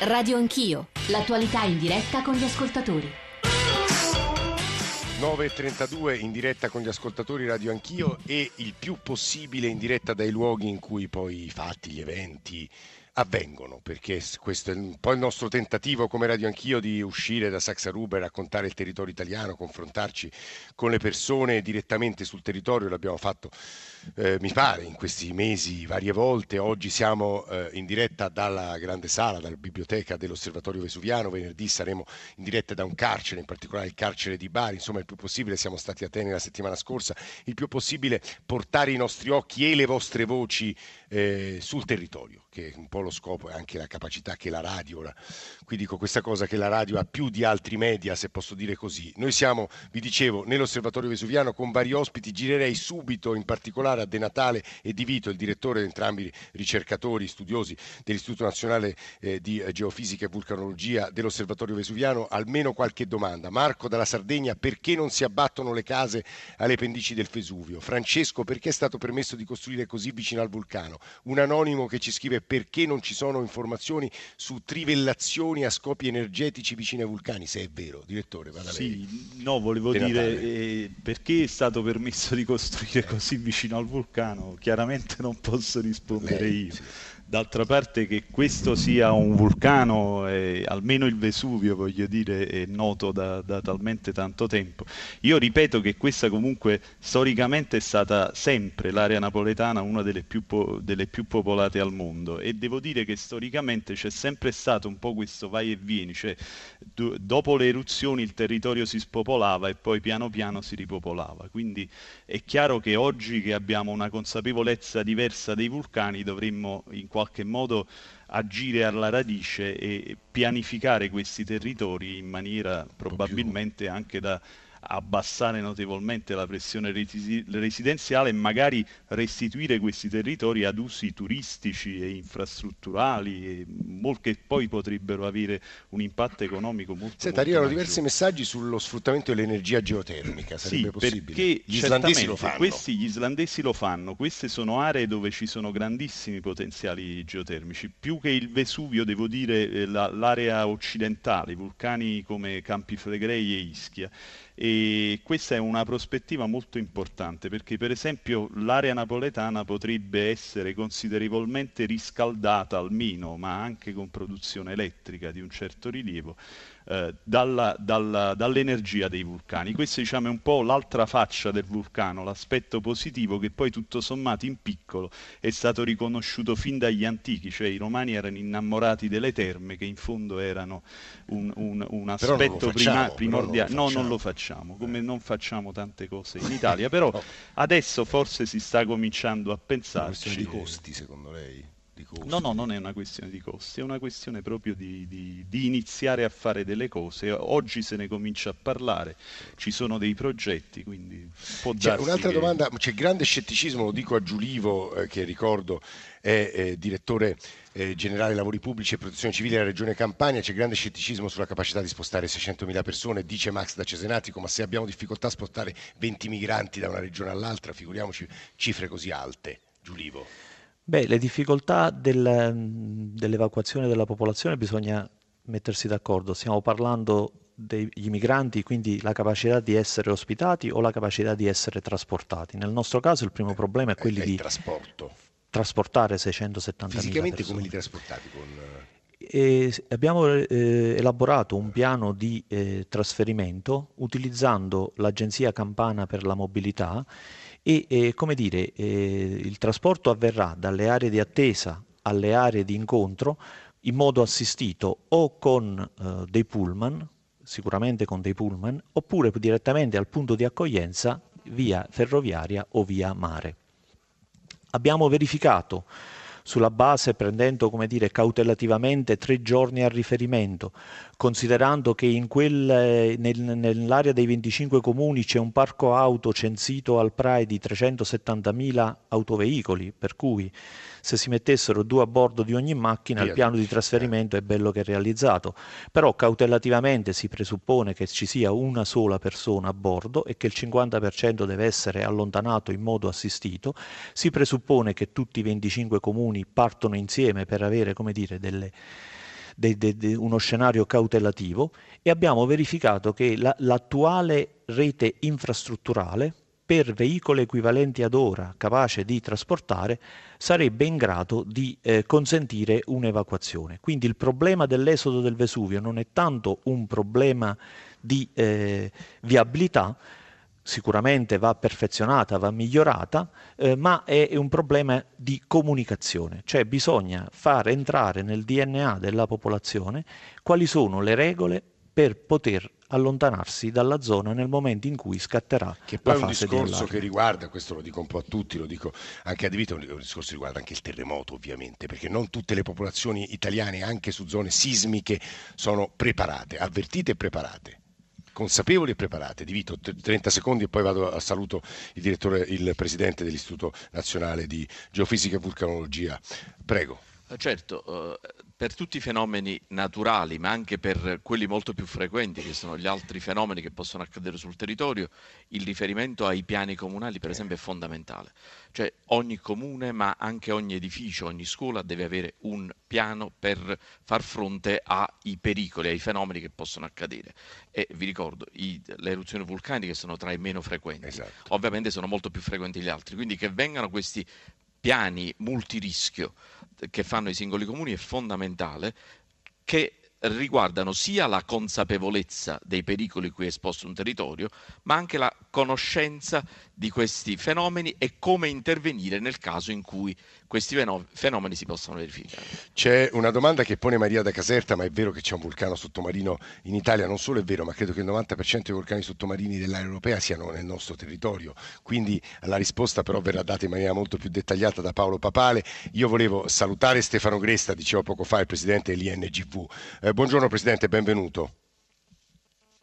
Radio Anch'io, l'attualità in diretta con gli ascoltatori. 9.32 in diretta con gli ascoltatori Radio Anch'io e il più possibile in diretta dai luoghi in cui poi i fatti, gli eventi avvengono, perché questo è un po' il nostro tentativo come Radio Anch'io di uscire da Saxa Ruber, raccontare il territorio italiano, confrontarci con le persone direttamente sul territorio, l'abbiamo fatto eh, mi pare in questi mesi varie volte, oggi siamo eh, in diretta dalla grande sala, dalla biblioteca dell'Osservatorio Vesuviano, venerdì saremo in diretta da un carcere, in particolare il carcere di Bari, insomma il più possibile siamo stati a Atene la settimana scorsa, il più possibile portare i nostri occhi e le vostre voci eh, sul territorio, che è un po' lo scopo e anche la capacità che la radio, ora, qui dico questa cosa che la radio ha più di altri media, se posso dire così. Noi siamo, vi dicevo, nell'Osservatorio Vesuviano con vari ospiti, girerei subito in particolare a De Natale e Di Vito, il direttore di entrambi ricercatori, studiosi dell'Istituto Nazionale eh, di Geofisica e Vulcanologia dell'Osservatorio Vesuviano, almeno qualche domanda. Marco dalla Sardegna, perché non si abbattono le case alle pendici del Vesuvio? Francesco, perché è stato permesso di costruire così vicino al vulcano? Un anonimo che ci scrive perché non ci sono informazioni su trivellazioni a scopi energetici vicino ai vulcani, se è vero. Direttore, vada sì, lei. No, volevo dire eh, perché è stato permesso di costruire così vicino al vulcano, chiaramente non posso rispondere Lei, io. Sì. D'altra parte che questo sia un vulcano, eh, almeno il Vesuvio, voglio dire, è noto da, da, talmente tanto tempo. Io ripeto che questa comunque storicamente è stata sempre l'area napoletana una delle più, po- delle più popolate al mondo e devo dire che storicamente c'è sempre stato un po' questo vai e vieni, cioè do- dopo le eruzioni il territorio si spopolava e poi piano piano si ripopolava. Quindi è chiaro che oggi che abbiamo una consapevolezza diversa dei vulcani dovremmo in modo agire alla radice e pianificare questi territori in maniera probabilmente anche da abbassare notevolmente la pressione residenziale e magari restituire questi territori ad usi turistici e infrastrutturali e che poi potrebbero avere un impatto economico molto Senta, arrivano diversi messaggi sullo sfruttamento dell'energia geotermica, sarebbe sì, possibile? perché gli islandesi lo fanno. Questi, gli islandesi lo fanno, queste sono aree dove ci sono grandissimi potenziali geotermici, più che il Vesuvio devo dire eh, la, l'area occidentale, vulcani come Campi Flegrei e Ischia e questa è una prospettiva molto importante perché per esempio l'area napoletana potrebbe essere considerevolmente riscaldata almeno ma anche con produzione elettrica di un certo rilievo eh, dalla, dalla, dall'energia dei vulcani. Questa diciamo, è un po' l'altra faccia del vulcano, l'aspetto positivo che poi tutto sommato in piccolo è stato riconosciuto fin dagli antichi, cioè i romani erano innamorati delle terme che in fondo erano un, un, un aspetto prima, primordiale. No, non lo facciamo, come non facciamo tante cose in Italia, però adesso forse si sta cominciando a pensarci. È una questione di costi secondo lei? No, no, non è una questione di costi, è una questione proprio di, di, di, iniziare a fare delle cose. Oggi se ne comincia a parlare, ci sono dei progetti, quindi può c'è Un'altra che... domanda, c'è grande scetticismo, lo dico a Giulivo, eh, che ricordo è eh, direttore eh, generale lavori pubblici e protezione civile della regione Campania, c'è grande scetticismo sulla capacità di spostare 600.000 persone, dice Max da Cesenatico, ma se abbiamo difficoltà a spostare 20 migranti da una regione all'altra, figuriamoci cifre così alte. Giulivo. Beh, le difficoltà del, dell'evacuazione della popolazione bisogna mettersi d'accordo. Stiamo parlando degli migranti, quindi la capacità di essere ospitati o la capacità di essere trasportati. Nel nostro caso il primo problema è quello di trasporto. trasportare 670 Fisicamente come li trasportati? Con... E abbiamo eh, elaborato un piano di eh, trasferimento utilizzando l'Agenzia Campana per la mobilità e eh, come dire, eh, il trasporto avverrà dalle aree di attesa alle aree di incontro in modo assistito o con eh, dei pullman, sicuramente con dei pullman, oppure direttamente al punto di accoglienza via ferroviaria o via mare. Abbiamo verificato sulla base prendendo come dire cautelativamente tre giorni a riferimento, considerando che in quel, nel, nell'area dei 25 comuni c'è un parco auto censito al PRAE di 370.000 autoveicoli, per cui se si mettessero due a bordo di ogni macchina il piano di trasferimento è bello che è realizzato, però cautelativamente si presuppone che ci sia una sola persona a bordo e che il 50% deve essere allontanato in modo assistito, si presuppone che tutti i 25 comuni partono insieme per avere come dire delle de, de, de uno scenario cautelativo e abbiamo verificato che la, l'attuale rete infrastrutturale per veicoli equivalenti ad ora capace di trasportare sarebbe in grado di eh, consentire un'evacuazione. Quindi il problema dell'esodo del Vesuvio non è tanto un problema di eh, viabilità, sicuramente va perfezionata, va migliorata, eh, ma è un problema di comunicazione, cioè bisogna far entrare nel DNA della popolazione quali sono le regole per poter allontanarsi dalla zona nel momento in cui scatterà che poi la è un fase discorso di che riguarda, questo lo dico un po' a tutti, lo dico anche a Di Vito, è un discorso che riguarda anche il terremoto ovviamente, perché non tutte le popolazioni italiane anche su zone sismiche sono preparate, avvertite e preparate consapevoli e preparate. Di Vito, 30 secondi e poi vado a saluto il direttore, il presidente dell'Istituto Nazionale di Geofisica e Vulcanologia. Prego. Certo, eh, per tutti i fenomeni naturali, ma anche per quelli molto più frequenti, che sono gli altri fenomeni che possono accadere sul territorio, il riferimento ai piani comunali, per esempio, è fondamentale. Cioè ogni comune, ma anche ogni edificio, ogni scuola deve avere un piano per far fronte ai pericoli, ai fenomeni che possono accadere. E vi ricordo, i, le eruzioni vulcaniche sono tra i meno frequenti, Esatto. ovviamente sono molto più frequenti gli altri, quindi che vengano questi piani multirischio che fanno i singoli comuni è fondamentale che riguardano sia la consapevolezza dei pericoli cui è esposto un territorio, ma anche la conoscenza di questi fenomeni e come intervenire nel caso in cui questi fenomeni si possano verificare. C'è una domanda che pone Maria da Caserta, ma è vero che c'è un vulcano sottomarino in Italia? Non solo è vero, ma credo che il 90% dei vulcani sottomarini dell'area europea siano nel nostro territorio. Quindi la risposta però verrà data in maniera molto più dettagliata da Paolo Papale. Io volevo salutare Stefano Gresta, dicevo poco fa, il presidente dell'INGV. Eh, buongiorno Presidente, benvenuto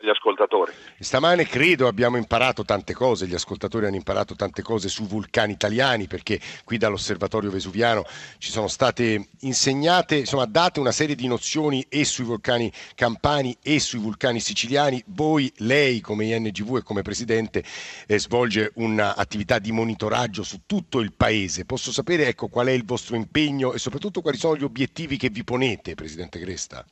gli ascoltatori. Stamane credo abbiamo imparato tante cose, gli ascoltatori hanno imparato tante cose su vulcani italiani perché qui dall'osservatorio vesuviano ci sono state insegnate, insomma date una serie di nozioni e sui vulcani campani e sui vulcani siciliani. Voi, lei come INGV e come Presidente eh, svolge un'attività di monitoraggio su tutto il Paese. Posso sapere ecco, qual è il vostro impegno e soprattutto quali sono gli obiettivi che vi ponete, Presidente Cresta?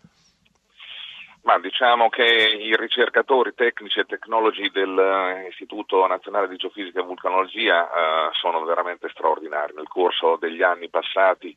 Ma diciamo che i ricercatori tecnici e tecnologi dell'Istituto Nazionale di Geofisica e Vulcanologia eh, sono veramente straordinari. Nel corso degli anni passati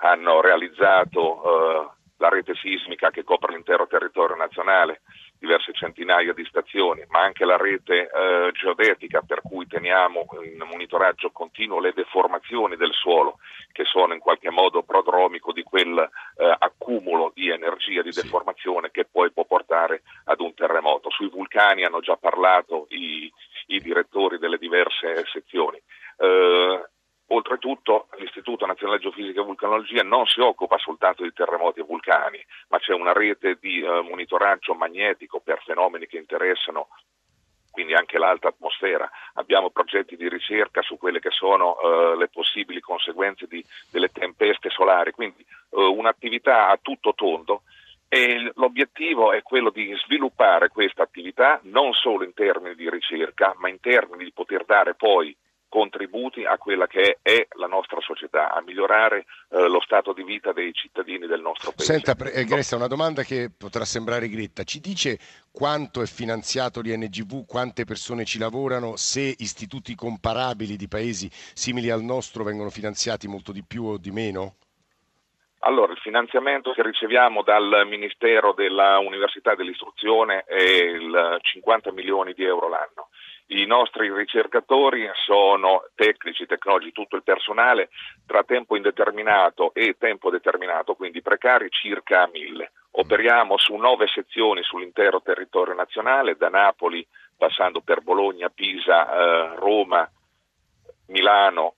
hanno realizzato eh, la rete sismica che copre l'intero territorio nazionale, diverse centinaia di stazioni, ma anche la rete eh, geodetica per cui teniamo in monitoraggio continuo le deformazioni del suolo che sono in qualche modo prodromico di quel eh, accumulo di energia di deformazione che poi può portare ad un terremoto. Sui vulcani hanno già parlato i, i direttori delle diverse sezioni. Eh, Oltretutto l'Istituto Nazionale Geofisica e Vulcanologia non si occupa soltanto di terremoti e vulcani, ma c'è una rete di eh, monitoraggio magnetico per fenomeni che interessano quindi anche l'alta atmosfera. Abbiamo progetti di ricerca su quelle che sono eh, le possibili conseguenze di, delle tempeste solari, quindi eh, un'attività a tutto tondo e l'obiettivo è quello di sviluppare questa attività non solo in termini di ricerca, ma in termini di poter dare poi contributi a quella che è la nostra società, a migliorare eh, lo stato di vita dei cittadini del nostro paese. Senta, eh, Gressa, una domanda che potrà sembrare gretta. Ci dice quanto è finanziato l'INGV, quante persone ci lavorano, se istituti comparabili di paesi simili al nostro vengono finanziati molto di più o di meno? Allora, il finanziamento che riceviamo dal Ministero dell'Università e dell'Istruzione è il 50 milioni di euro l'anno. I nostri ricercatori sono tecnici, tecnologi, tutto il personale tra tempo indeterminato e tempo determinato, quindi precari circa mille. Operiamo su nove sezioni sull'intero territorio nazionale, da Napoli passando per Bologna, Pisa, eh, Roma, Milano,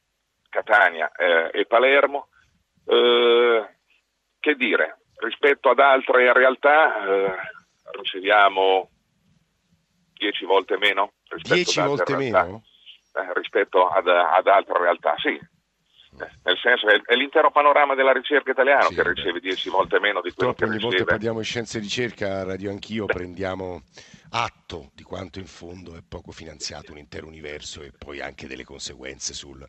Catania eh, e Palermo. Eh, che dire, rispetto ad altre realtà eh, riceviamo dieci volte meno. Dieci volte realtà, meno? eh, rispetto ad, ad, altre realtà, sì. Eh, nel senso che è l'intero panorama della ricerca italiana sì, che riceve dieci volte meno di quello Purtroppo che ogni riceve. volta parliamo di scienze e ricerca, Radio Anch'io Beh. prendiamo atto di quanto in fondo è poco finanziato un intero universo e poi anche delle conseguenze sul,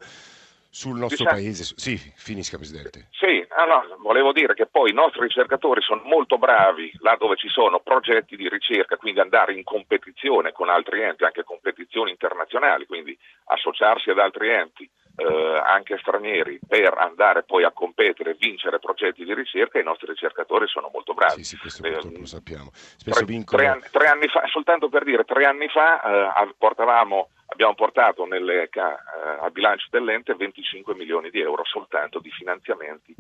sul nostro diciamo, paese. Sì, finisca Presidente. Sì, ah no, volevo dire che poi i nostri ricercatori sono molto bravi là dove ci sono progetti di ricerca, quindi andare in competizione con altri enti, anche competizioni internazionali, quindi associarsi ad altri enti, eh, anche stranieri, per andare poi a competere e vincere progetti di ricerca, i nostri ricercatori sono molto bravi. Sì, sì, questo eh, lo sappiamo. Spesso tre, tre, anni, tre, anni, fa, soltanto per dire, tre anni fa eh, portavamo abbiamo portato nelle, eh, al bilancio dell'ente 25 milioni di euro soltanto di finanziamenti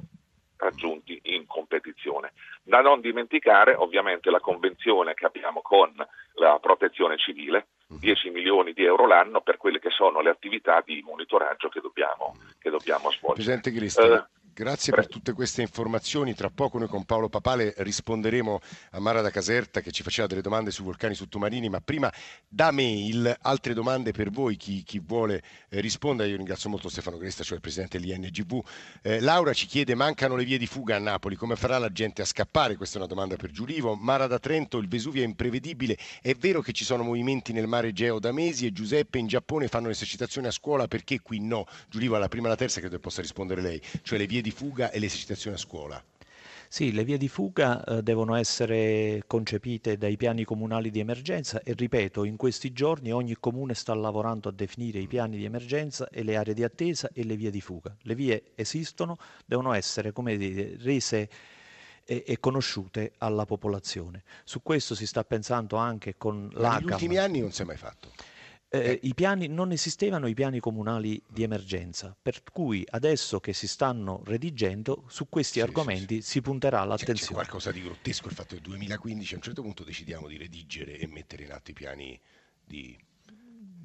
raggiunti in competizione. Da non dimenticare ovviamente la convenzione che abbiamo con la protezione civile, 10 mhm. milioni di euro l'anno per quelle che sono le attività di monitoraggio che dobbiamo, che dobbiamo svolgere. Presidente Cristi, eh, Grazie per tutte queste informazioni. Tra poco noi con Paolo Papale risponderemo a Mara da Caserta che ci faceva delle domande sui vulcani sottomarini, ma prima da mail altre domande per voi, chi, chi vuole eh, rispondere. Io ringrazio molto Stefano Cresta, cioè il presidente dell'INGV. Eh, Laura ci chiede, mancano le vie di fuga a Napoli, come farà la gente a scappare? Questa è una domanda per Giurivo. Mara da Trento, il Vesuvio è imprevedibile. È vero che ci sono movimenti nel mare Egeo da mesi e Giuseppe in Giappone fanno l'esercitazione a scuola, perché qui no? Giurivo, alla prima e alla terza credo che possa rispondere lei, cioè le vie vie di fuga e l'esercitazione a scuola? Sì, le vie di fuga eh, devono essere concepite dai piani comunali di emergenza e ripeto, in questi giorni ogni comune sta lavorando a definire i piani di emergenza e le aree di attesa e le vie di fuga. Le vie esistono, devono essere come dire, rese e, e, conosciute alla popolazione. Su questo si sta pensando anche con l'ACAM. Negli ultimi anni non si è mai fatto. Eh, eh, i piani, non esistevano i piani comunali di emergenza, per cui adesso che si stanno redigendo, su questi sì, argomenti sì, sì. si punterà l'attenzione. C'è, c'è qualcosa di grottesco il fatto che nel 2015 a un certo punto decidiamo di redigere e mettere in atto i piani di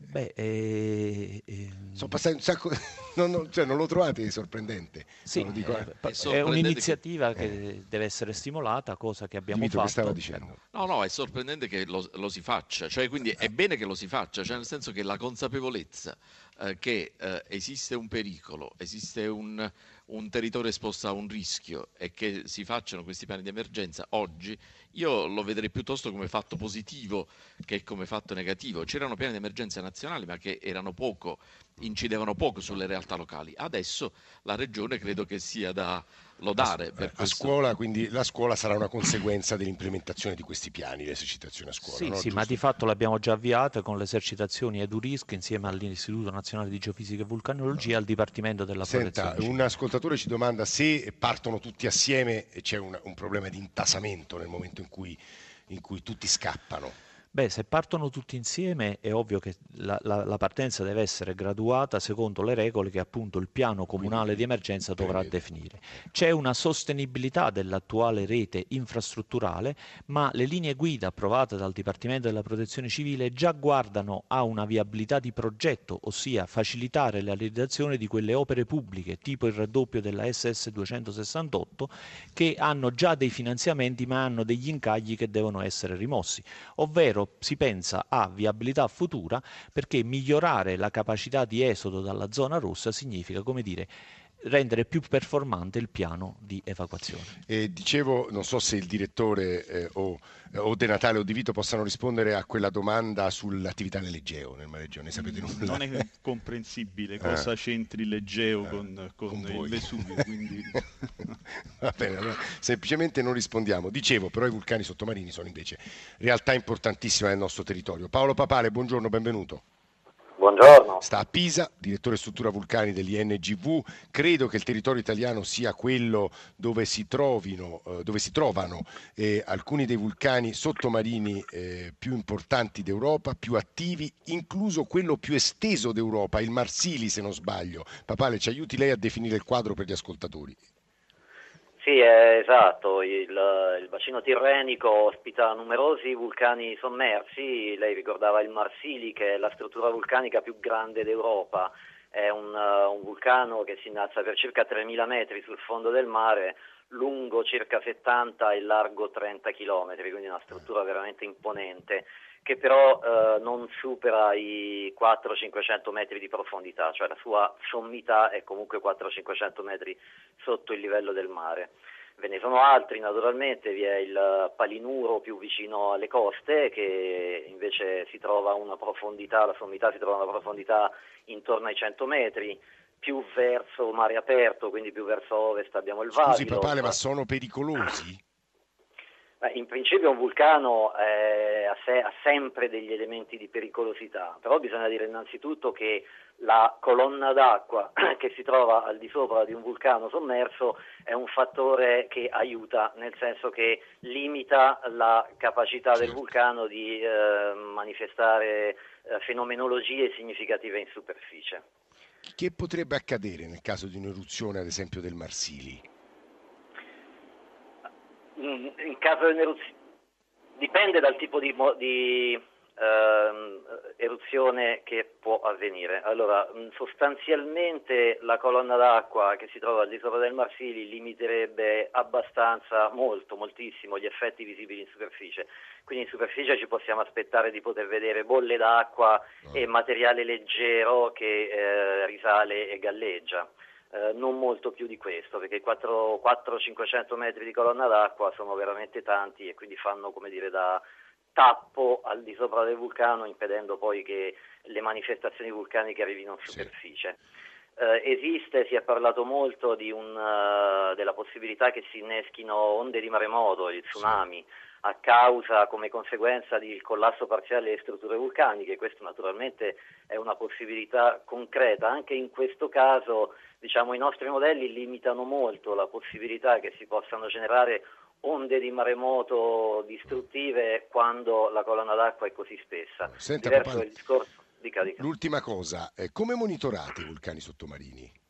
Beh, eh, eh, sono passati un sacco, non, non, cioè, non lo trovate sorprendente? Sì, dico, eh, è un'iniziativa che... che... deve essere stimolata, cosa che abbiamo Dimito fatto. Che stava dicendo. No, no, è sorprendente che lo, lo si faccia, cioè, quindi è bene che lo si faccia, cioè, nel senso che la consapevolezza eh, che eh, esiste un pericolo, esiste un, un territorio esposto a un rischio e che si facciano questi piani di emergenza oggi, io lo vedrei piuttosto come fatto positivo che come fatto negativo. C'erano piani di emergenza nazionali ma che erano poco, incidevano poco sulle realtà locali. Adesso la regione credo che sia da lodare. Per a scuola, quindi la scuola sarà una conseguenza dell'implementazione di questi piani, l'esercitazione a scuola. Sì, no? sì ma di fatto l'abbiamo già avviata con le esercitazioni EduRISC insieme all'Istituto Nazionale di Geofisica e Vulcanologia e al Dipartimento della Senta, Protezione. Un ascoltatore ci domanda se partono tutti assieme e c'è un, un problema di intasamento nel momento in cui, in cui tutti scappano. Beh, se partono tutti insieme è ovvio che la, la, la, partenza deve essere graduata secondo le regole che appunto il piano comunale di emergenza dovrà definire. C'è una sostenibilità dell'attuale rete infrastrutturale, ma le linee guida approvate dal Dipartimento della Protezione Civile già guardano a una viabilità di progetto, ossia facilitare la realizzazione di quelle opere pubbliche, tipo il raddoppio della SS 268, che hanno già dei finanziamenti ma hanno degli incagli che devono essere rimossi, ovvero si pensa a viabilità futura perché migliorare la capacità di esodo dalla zona rossa significa, come dire, rendere più performante il piano di evacuazione. Eh, dicevo, non so se il direttore eh, o, o, De Natale o Di Vito possano rispondere a quella domanda sull'attività nell'Egeo, nel Maregio, ne sapete nulla? Non è comprensibile cosa eh. c'entri l'Egeo con, con, con il Vesuvio, quindi... Va bene, allora, semplicemente non rispondiamo. Dicevo, però i vulcani sottomarini sono invece realtà importantissima nel nostro territorio. Paolo Papale, buongiorno, benvenuto. Buongiorno. Sta a Pisa, direttore struttura vulcani dell'INGV. Credo che il territorio italiano sia quello dove si, trovino, eh, dove si trovano eh, alcuni dei vulcani sottomarini eh, più importanti d'Europa, più attivi, incluso quello più esteso d'Europa, il Marsili se non sbaglio. Papale, ci aiuti lei a definire il quadro per gli ascoltatori. Sì, esatto, il, il, bacino tirrenico ospita numerosi vulcani sommersi, lei ricordava il Marsili che è la struttura vulcanica più grande d'Europa, è un, uh, un vulcano che si innalza per circa 3.000 metri sul fondo del mare, lungo circa 70 e largo 30 km, quindi una struttura veramente imponente che però eh, non supera i 400-500 metri di profondità, cioè la sua sommità è comunque 400-500 metri sotto il livello del mare. Ve ne sono altri naturalmente, vi è il palinuro più vicino alle coste che invece si trova una profondità, la sommità si trova a una profondità intorno ai 100 metri, più verso mare aperto, quindi più verso ovest abbiamo il Vavilo. Scusi Papale, ma sono pericolosi? In principio un vulcano eh, ha, se- ha, sempre degli elementi di pericolosità, però bisogna dire innanzitutto che la colonna d'acqua che si trova al di sopra di un vulcano sommerso è un fattore che aiuta, nel senso che limita la capacità del vulcano di eh, manifestare eh, fenomenologie significative in superficie. Che potrebbe accadere nel caso di un'eruzione, ad esempio, del Marsili? Mm, in caso di un'eruzione dipende dal tipo di, di ehm, eruzione che può avvenire. Allora, mm, sostanzialmente la colonna d'acqua che si trova al di sopra del Marsili limiterebbe abbastanza, molto, moltissimo gli effetti visibili in superficie. Quindi in superficie ci possiamo aspettare di poter vedere bolle d'acqua e materiale leggero che eh, risale e galleggia. Eh, non molto più di questo, perché 400-500 metri di colonna d'acqua sono veramente tanti e quindi fanno come dire da tappo al di sopra del vulcano, impedendo poi che le manifestazioni vulcaniche arrivino in superficie. Sì. Eh, esiste, si è parlato molto un, uh, della possibilità che si inneschino onde di maremoto, il tsunami, sì. a causa, come conseguenza del collasso parziale delle strutture vulcaniche. Questo naturalmente è una possibilità concreta. Anche in questo caso diciamo, i nostri modelli limitano molto la possibilità che si possano generare onde di maremoto distruttive quando la colonna d'acqua è così spessa. Senta, Diverso il discorso. Dica, dica. L'ultima cosa, eh, come monitorate i vulcani sottomarini?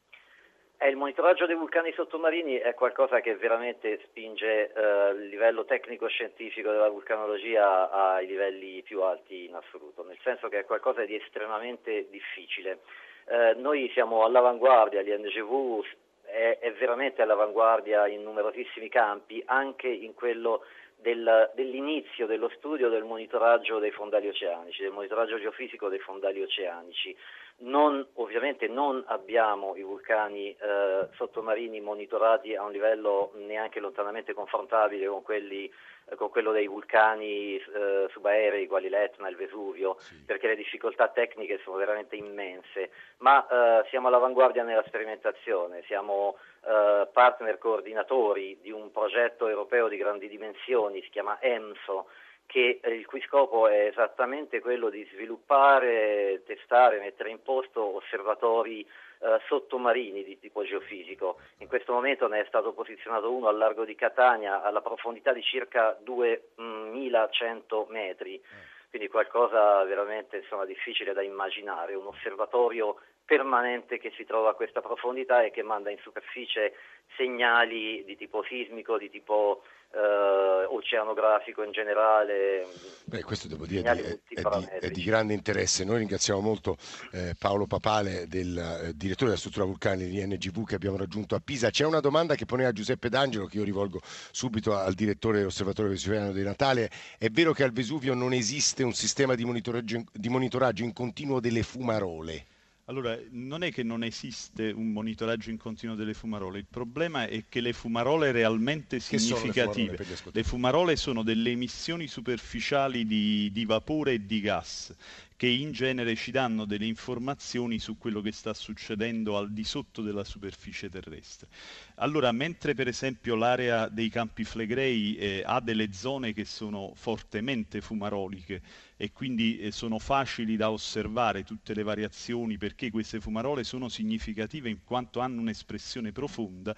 Eh, il monitoraggio dei vulcani sottomarini è qualcosa che veramente spinge eh, il livello tecnico-scientifico della vulcanologia ai livelli più alti in assoluto, nel senso che è qualcosa di estremamente difficile. Eh, noi siamo all'avanguardia, l'INGV è, è veramente all'avanguardia in numerosissimi campi, anche in quello del, dell'inizio dello studio del monitoraggio dei fondali oceanici, del monitoraggio geofisico dei fondali oceanici. Non, ovviamente non abbiamo i vulcani eh, sottomarini monitorati a un livello neanche lontanamente confrontabile con, quelli, eh, con quello dei vulcani eh, subaerei quali l'Etna e il Vesuvio, sì. perché le difficoltà tecniche sono veramente immense, ma eh, siamo all'avanguardia nella sperimentazione, siamo eh, partner coordinatori di un progetto europeo di grandi dimensioni, si chiama EMSO, che, il cui scopo è esattamente quello di sviluppare, testare, mettere in posto osservatori eh, sottomarini di tipo geofisico. In questo momento ne è stato posizionato uno al largo di Catania alla profondità di circa 2100 metri, quindi qualcosa veramente insomma, difficile da immaginare, un osservatorio permanente che si trova a questa profondità e che manda in superficie segnali di tipo sismico, di tipo eh, oceanografico in generale. Beh, questo devo dire è, è, di, è, di, grande interesse. Noi ringraziamo molto eh, Paolo Papale, del eh, direttore della struttura vulcanica di NGV che abbiamo raggiunto a Pisa. C'è una domanda che poneva Giuseppe D'Angelo che io rivolgo subito al direttore dell'Osservatorio Vesuviano di Natale. È vero che al Vesuvio non esiste un sistema di monitoraggio, di monitoraggio in continuo delle fumarole? Allora, non è che non esiste un monitoraggio in continuo delle fumarole, il problema è che le fumarole realmente significative, le fumarole, le fumarole, sono delle emissioni superficiali di, di vapore e di gas che in genere ci danno delle informazioni su quello che sta succedendo al di sotto della superficie terrestre. Allora, mentre per esempio l'area dei Campi Flegrei eh, ha delle zone che sono fortemente fumaroliche e quindi eh, sono facili da osservare tutte le variazioni perché queste fumarole sono significative in quanto hanno un'espressione profonda,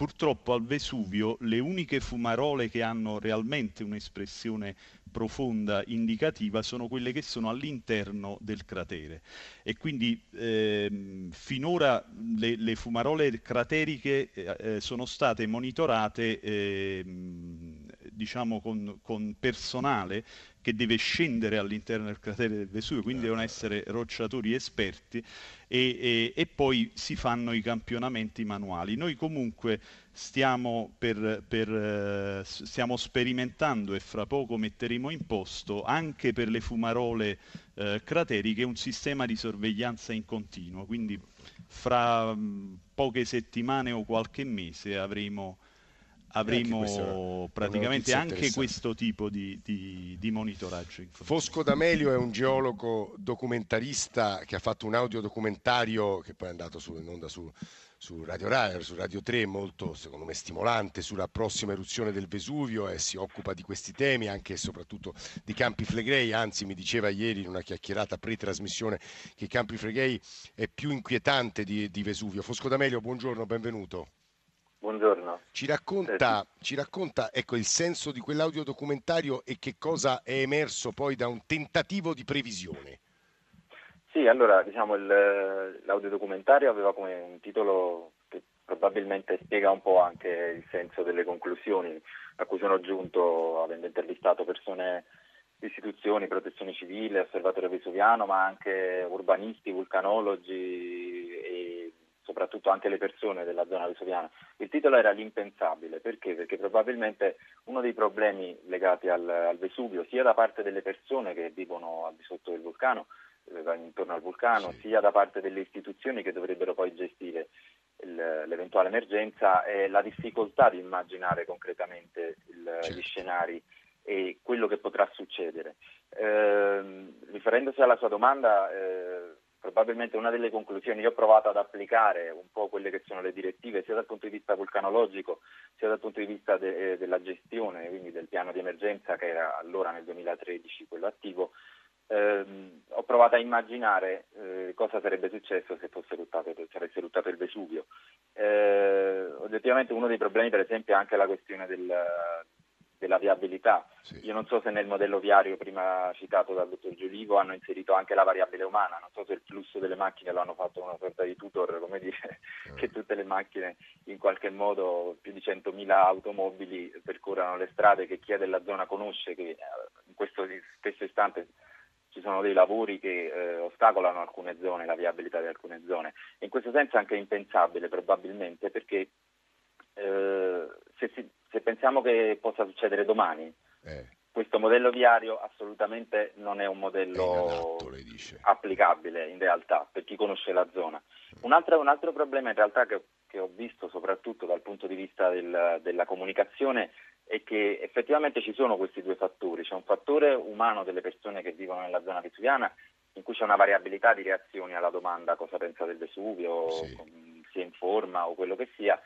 purtroppo al Vesuvio le uniche fumarole che hanno realmente un'espressione profonda indicativa sono quelle che sono all'interno del cratere. E quindi ehm, finora le, le, fumarole crateriche eh, eh sono state monitorate ehm, diciamo con, con personale che deve scendere all'interno del cratere del Vesuvio, quindi devono essere rocciatori esperti e, e, e, poi si fanno i campionamenti manuali. Noi comunque stiamo, per, per, eh, stiamo sperimentando e fra poco metteremo in posto anche per le fumarole eh, crateriche un sistema di sorveglianza in continuo, quindi fra mh, poche settimane o qualche mese avremo avremo praticamente anche questo tipo di, di, di monitoraggio. Fosco D'Amelio è un geologo documentarista che ha fatto un audiodocumentario che poi è andato su, in onda su, su Radio Rai, su Radio 3, molto secondo me stimolante sulla prossima eruzione del Vesuvio e si occupa di questi temi anche e soprattutto di Campi Flegrei, anzi mi diceva ieri in una chiacchierata pre-trasmissione che Campi Flegrei è più inquietante di, di Vesuvio. Fosco D'Amelio, buongiorno, benvenuto. Buongiorno. Ci racconta, eh, ci racconta ecco, il senso di quell'audiodocumentario e che cosa è emerso poi da un tentativo di previsione. Sì, allora diciamo il, l'audiodocumentario aveva come un titolo che probabilmente spiega un po' anche il senso delle conclusioni a cui sono giunto avendo intervistato persone istituzioni, protezione civile, osservatorio vesuviano, ma anche urbanisti, vulcanologi e soprattutto anche le persone della zona vesuviana. Il titolo era L'impensabile, perché? Perché probabilmente uno dei problemi legati al, al Vesuvio, sia da parte delle persone che vivono al di sotto del vulcano, eh, intorno al vulcano, sì. sia da parte delle istituzioni che dovrebbero poi gestire l'eventuale emergenza, è la difficoltà di immaginare concretamente il, certo. gli scenari e quello che potrà succedere. Eh, riferendosi alla sua domanda, eh, probabilmente una delle conclusioni, io ho provato ad applicare un po' quelle che sono le direttive sia dal punto di vista vulcanologico sia dal punto di vista de, eh, della gestione, quindi del piano di emergenza che era allora nel 2013 quello attivo, ehm, ho provato a immaginare eh, cosa sarebbe successo se fosse ruttato, se avesse ruttato il Vesuvio. Eh, oggettivamente uno dei problemi per esempio è anche la questione del, della viabilità. Sì. Io non so se nel modello viario prima citato dal dottor Giulivo hanno inserito anche la variabile umana, non so se il flusso delle macchine lo hanno fatto una sorta di tutor, come dire, eh. che tutte le macchine in qualche modo, più di 100.000 automobili percorrano le strade che chi è della zona conosce, che eh, in questo stesso istante ci sono dei lavori che eh, ostacolano alcune zone, la viabilità di alcune zone. In questo senso è anche impensabile probabilmente perché eh, se, si, pensiamo che possa succedere domani, eh. questo modello viario assolutamente non è un modello è applicabile in realtà per chi conosce la zona. Un altro, un altro problema in realtà che, che, ho visto soprattutto dal punto di vista del, della comunicazione è che effettivamente ci sono questi due fattori, c'è un fattore umano delle persone che vivono nella zona vesuviana in cui c'è una variabilità di reazioni alla domanda cosa pensa del Vesuvio, sì. si informa o quello che sia,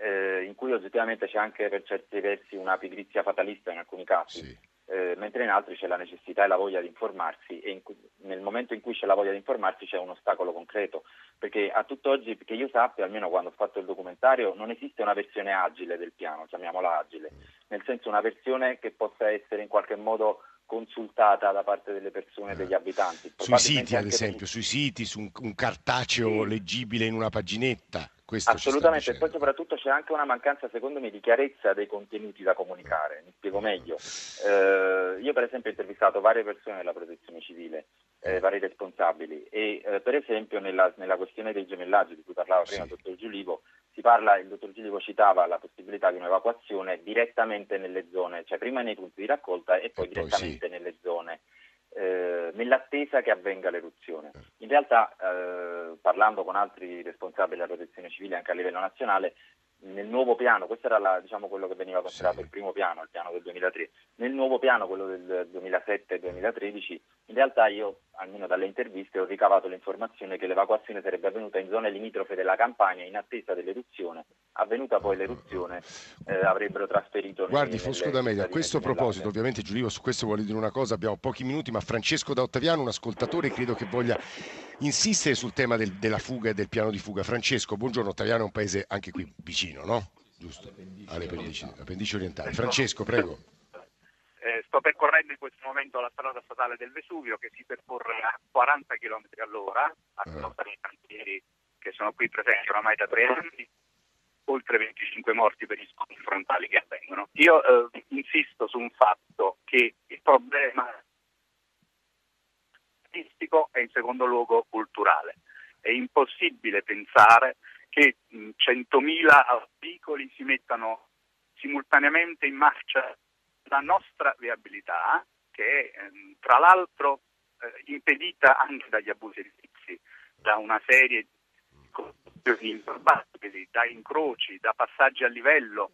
eh, in cui oggettivamente c'è anche per certi versi una pigrizia fatalista in alcuni casi, sì. eh, mentre in altri c'è la necessità e la voglia di informarsi e in, nel momento in cui c'è la voglia di informarsi c'è un ostacolo concreto, perché a tutt'oggi, che io sappia, almeno quando ho fatto il documentario, non esiste una versione agile del piano, chiamiamola agile, nel senso una versione che possa essere in qualche modo consultata da parte delle persone, degli abitanti. Sui siti, ad esempio, sui siti, su un, un cartaceo sì. leggibile in una paginetta. Questo Assolutamente, e poi soprattutto c'è anche una mancanza, secondo me, di chiarezza dei contenuti da comunicare. Mi spiego meglio. Eh, io, per esempio, ho intervistato varie persone della protezione civile, eh, vari responsabili, e eh, per esempio nella, nella, questione dei gemellaggi di cui parlava prima sì. il dottor Giulivo, si parla, il dottor Giulivo citava la possibilità di un'evacuazione direttamente nelle zone, cioè prima nei punti di raccolta e poi, e direttamente poi sì. nelle zone eh, nell'attesa che avvenga l'eruzione. In realtà, eh, parlando con altri responsabili della protezione civile anche a livello nazionale, nel nuovo piano, questo era la, diciamo, quello che veniva considerato sì. il primo piano, il piano del 2003, nel nuovo piano, quello del 2007-2013, in realtà io, almeno dalle interviste, ho ricavato l'informazione che l'evacuazione sarebbe avvenuta in zone limitrofe della campagna in attesa dell'eruzione, avvenuta poi l'eruzione eh, avrebbero trasferito... Guardi Fosco D'Amelio, a questo proposito, ovviamente Giulio su questo vuole dire una cosa, abbiamo pochi minuti, ma Francesco da Ottaviano, un ascoltatore, credo che voglia insistere sul tema del, della fuga e del piano di fuga. Francesco, buongiorno, Ottaviano è un paese anche qui vicino, no? Giusto, alle pendici, pendici orientali. Francesco, prego. Eh, sto percorrendo in questo momento la strada statale del Vesuvio che si percorre a 40 km all'ora a eh. causa dei cantieri che sono qui presenti oramai da tre anni, oltre 25 morti per gli scontri frontali che avvengono. Io eh, insisto su un fatto che il problema statistico e in secondo luogo culturale. È impossibile pensare che 100.000 veicoli si mettano simultaneamente in marcia la nostra viabilità, che è ehm, tra l'altro eh, impedita anche dagli abusi edilizi, da una serie di improbabili, da incroci, da passaggi a livello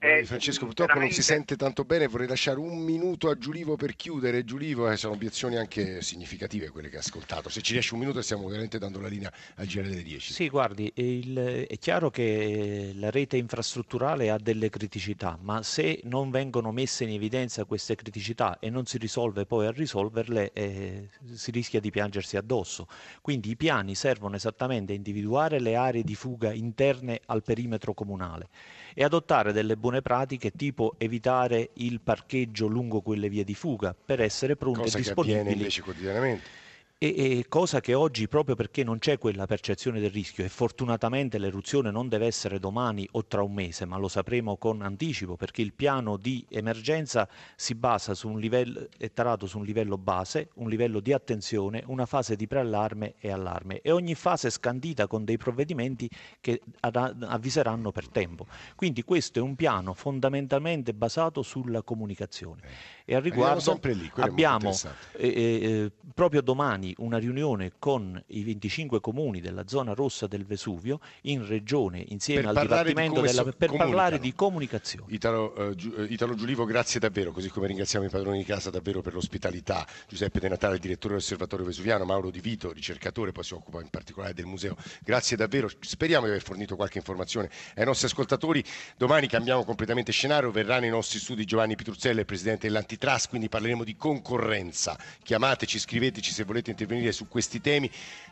Eh, Francesco, purtroppo veramente... non si sente tanto bene, vorrei lasciare un minuto a Giulivo per chiudere. Giulivo, eh, sono obiezioni anche significative quelle che ha ascoltato. Se ci riesce un minuto stiamo veramente dando la linea al GR delle 10. Sì, guardi, il, è chiaro che la rete infrastrutturale ha delle criticità, ma se non vengono messe in evidenza queste criticità e non si risolve poi a risolverle, eh, si rischia di piangersi addosso. Quindi i piani servono esattamente a individuare le aree di fuga interne al perimetro comunale e adottare delle buone pratiche tipo evitare il parcheggio lungo quelle vie di fuga per essere pronti Cosa e disponibili. Cosa che avviene invece quotidianamente e, e, cosa che oggi, proprio perché non c'è quella percezione del rischio, e fortunatamente l'eruzione non deve essere domani o tra un mese, ma lo sapremo con anticipo, perché il piano di emergenza si basa su un livello, è tarato su un livello base, un livello di attenzione, una fase di preallarme e allarme, e ogni fase è scandita con dei provvedimenti che avviseranno per tempo. Quindi questo è un piano fondamentalmente basato sulla comunicazione. E al riguardo lì, abbiamo eh, eh, proprio domani domani una riunione con i 25 comuni della zona rossa del Vesuvio in regione insieme per al Dipartimento della, so, per parlare di comunicazione. Italo, uh, Italo, Giulivo, grazie davvero, così come ringraziamo i padroni di casa davvero per l'ospitalità. Giuseppe De Natale, direttore dell'Osservatorio Vesuviano, Mauro Di Vito, ricercatore, poi si occupa in particolare del museo. Grazie davvero, speriamo di aver fornito qualche informazione ai nostri ascoltatori. Domani cambiamo completamente scenario, verrà nei nostri studi Giovanni Pitruzzella, il presidente dell'Antitrust, quindi parleremo di concorrenza. Chiamateci, scriveteci se volete intervenire su questi temi.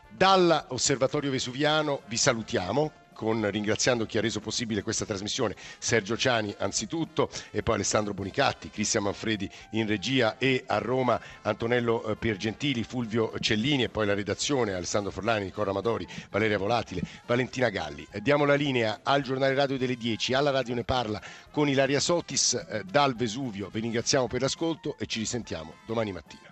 Dall'Osservatorio Vesuviano vi salutiamo con, ringraziando chi ha reso possibile questa trasmissione, Sergio Ciani anzitutto e poi Alessandro Bonicatti, Cristian Manfredi in regia e a Roma Antonello eh, Piergentili, Fulvio Cellini e poi la redazione Alessandro Forlani, Nicola Amadori, Valeria Volatile, Valentina Galli. Eh, diamo la linea al giornale radio delle 10, alla radio ne parla con Ilaria Sotis eh, dal Vesuvio, vi ringraziamo per l'ascolto e ci risentiamo domani mattina.